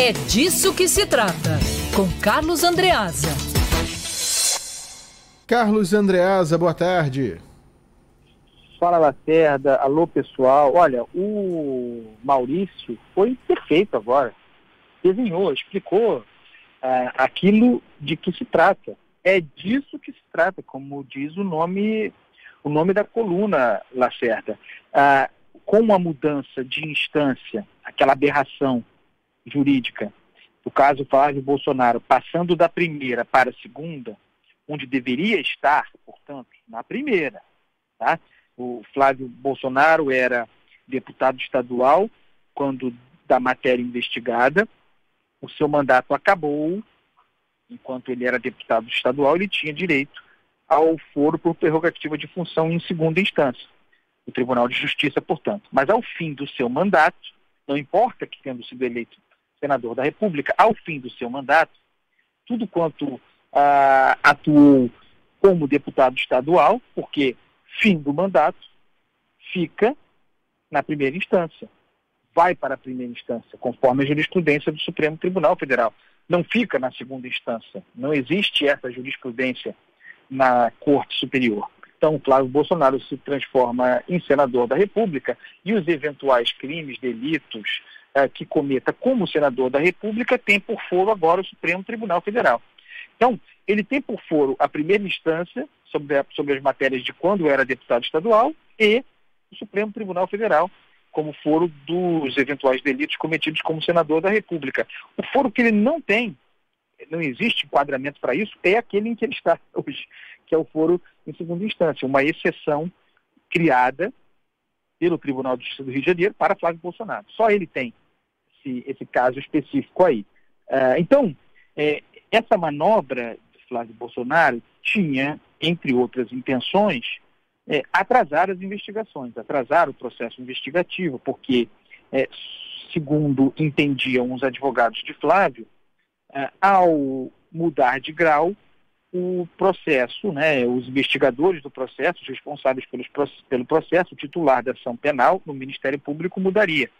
É disso que se trata, com Carlos Andreasa. Carlos Andreasa, boa tarde. Fala Lacerda, alô pessoal. Olha, o Maurício foi perfeito agora. Desenhou, explicou uh, aquilo de que se trata. É disso que se trata, como diz o nome, o nome da coluna Lacerda. Uh, com a mudança de instância, aquela aberração jurídica, do caso Flávio Bolsonaro, passando da primeira para a segunda, onde deveria estar, portanto, na primeira, tá? O Flávio Bolsonaro era deputado estadual quando da matéria investigada. O seu mandato acabou, enquanto ele era deputado estadual, ele tinha direito ao foro por prerrogativa de função em segunda instância, o Tribunal de Justiça, portanto. Mas ao fim do seu mandato, não importa que tendo sido eleito senador da República, ao fim do seu mandato, tudo quanto ah, atuou como deputado estadual, porque fim do mandato, fica na primeira instância. Vai para a primeira instância, conforme a jurisprudência do Supremo Tribunal Federal. Não fica na segunda instância. Não existe essa jurisprudência na Corte Superior. Então, Flávio Bolsonaro se transforma em senador da República e os eventuais crimes, delitos eh, que cometa como senador da República tem por foro agora o Supremo Tribunal Federal. Então, ele tem por foro a primeira instância sobre, a, sobre as matérias de quando era deputado estadual e o Supremo Tribunal Federal como foro dos eventuais delitos cometidos como senador da República. O foro que ele não tem, não existe enquadramento para isso, é aquele em que ele está hoje, que é o foro em segunda instância, uma exceção criada pelo Tribunal de Justiça do Rio de Janeiro para Flávio Bolsonaro. Só ele tem esse, esse caso específico aí. Uh, então, é, essa manobra de Flávio Bolsonaro tinha, entre outras intenções, é, atrasar as investigações, atrasar o processo investigativo, porque, é, segundo entendiam os advogados de Flávio, é, ao mudar de grau, o processo, né, os investigadores do processo, os responsáveis pelos, pelo processo, o titular da ação penal no Ministério Público mudaria.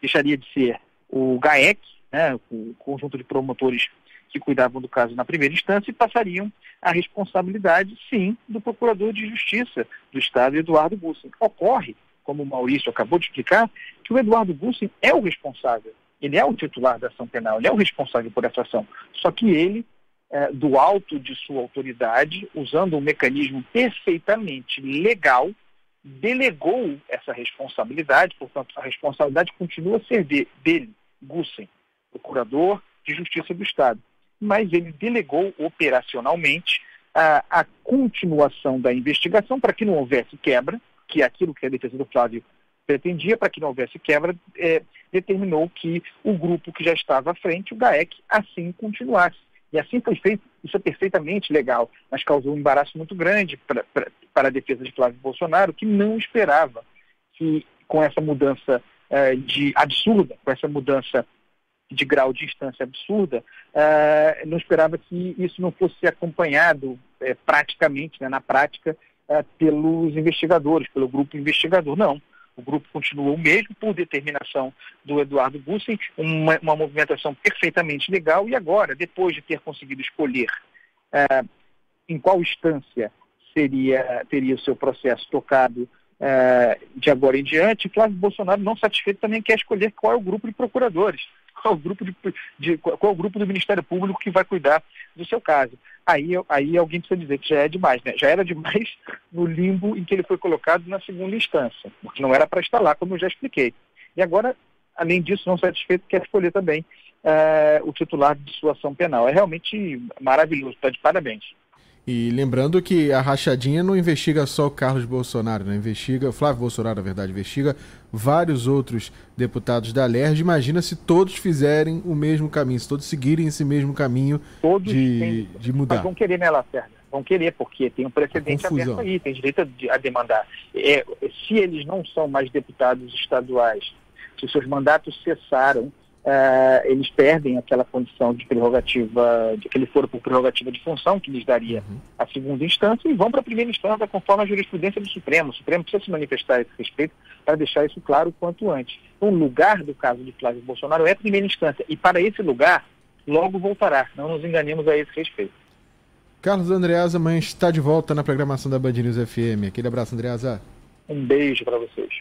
Deixaria de ser o GAEC, né, o conjunto de promotores que cuidavam do caso na primeira instância e passariam a responsabilidade, sim, do Procurador de Justiça do Estado, Eduardo Gussen. Ocorre, como o Maurício acabou de explicar, que o Eduardo Gussen é o responsável. Ele é o titular da ação penal, ele é o responsável por essa ação. Só que ele, é, do alto de sua autoridade, usando um mecanismo perfeitamente legal, delegou essa responsabilidade, portanto, a responsabilidade continua a ser de, dele, Gussen, procurador de Justiça do Estado mas ele delegou operacionalmente a, a continuação da investigação para que não houvesse quebra, que é aquilo que a defesa do Flávio pretendia, para que não houvesse quebra, é, determinou que o grupo que já estava à frente, o GAEC, assim continuasse. E assim foi feito, isso é perfeitamente legal, mas causou um embaraço muito grande para a defesa de Flávio Bolsonaro, que não esperava que com essa mudança é, de absurda, com essa mudança de grau de instância absurda, uh, não esperava que isso não fosse acompanhado uh, praticamente, né, na prática, uh, pelos investigadores, pelo grupo investigador. Não. O grupo continuou mesmo por determinação do Eduardo Gussen, uma, uma movimentação perfeitamente legal, e agora, depois de ter conseguido escolher em qual instância seria, teria o seu processo tocado de agora em diante, Flávio Bolsonaro, não satisfeito, também quer escolher qual é o grupo de procuradores qual o grupo, de, de, qual o grupo do Ministério Público que vai cuidar do seu caso. Aí, aí alguém precisa dizer que já é demais, né? Já era demais no limbo em que ele foi colocado na segunda instância, porque não era para estar lá, como eu já expliquei. E agora, além disso, não satisfeito, quer escolher também uh, o titular de sua ação penal. É realmente maravilhoso, está de parabéns. E lembrando que a rachadinha não investiga só o Carlos Bolsonaro, não investiga, o Flávio Bolsonaro, na verdade, investiga vários outros deputados da LERJ. Imagina se todos fizerem o mesmo caminho, se todos seguirem esse mesmo caminho todos de, têm, de mudar. Mas vão querer, né, Lacerda? Vão querer, porque tem um precedente aberto aí, tem direito a, a demandar. É, se eles não são mais deputados estaduais, se seus mandatos cessaram uh, eles perdem aquela condição de prerrogativa, de que ele for por prerrogativa de função, que lhes daria uhum. a segunda instância, e vão para a primeira instância conforme a jurisprudência do Supremo. O Supremo precisa se manifestar a esse respeito para deixar isso claro o quanto antes. O lugar do caso de Flávio Bolsonaro é a primeira instância, e para esse lugar, logo voltará. Não nos enganemos a esse respeito. Carlos Andreasa, amanhã está de volta na programação da Band News FM. Aquele abraço, Andreasa. Um beijo para vocês.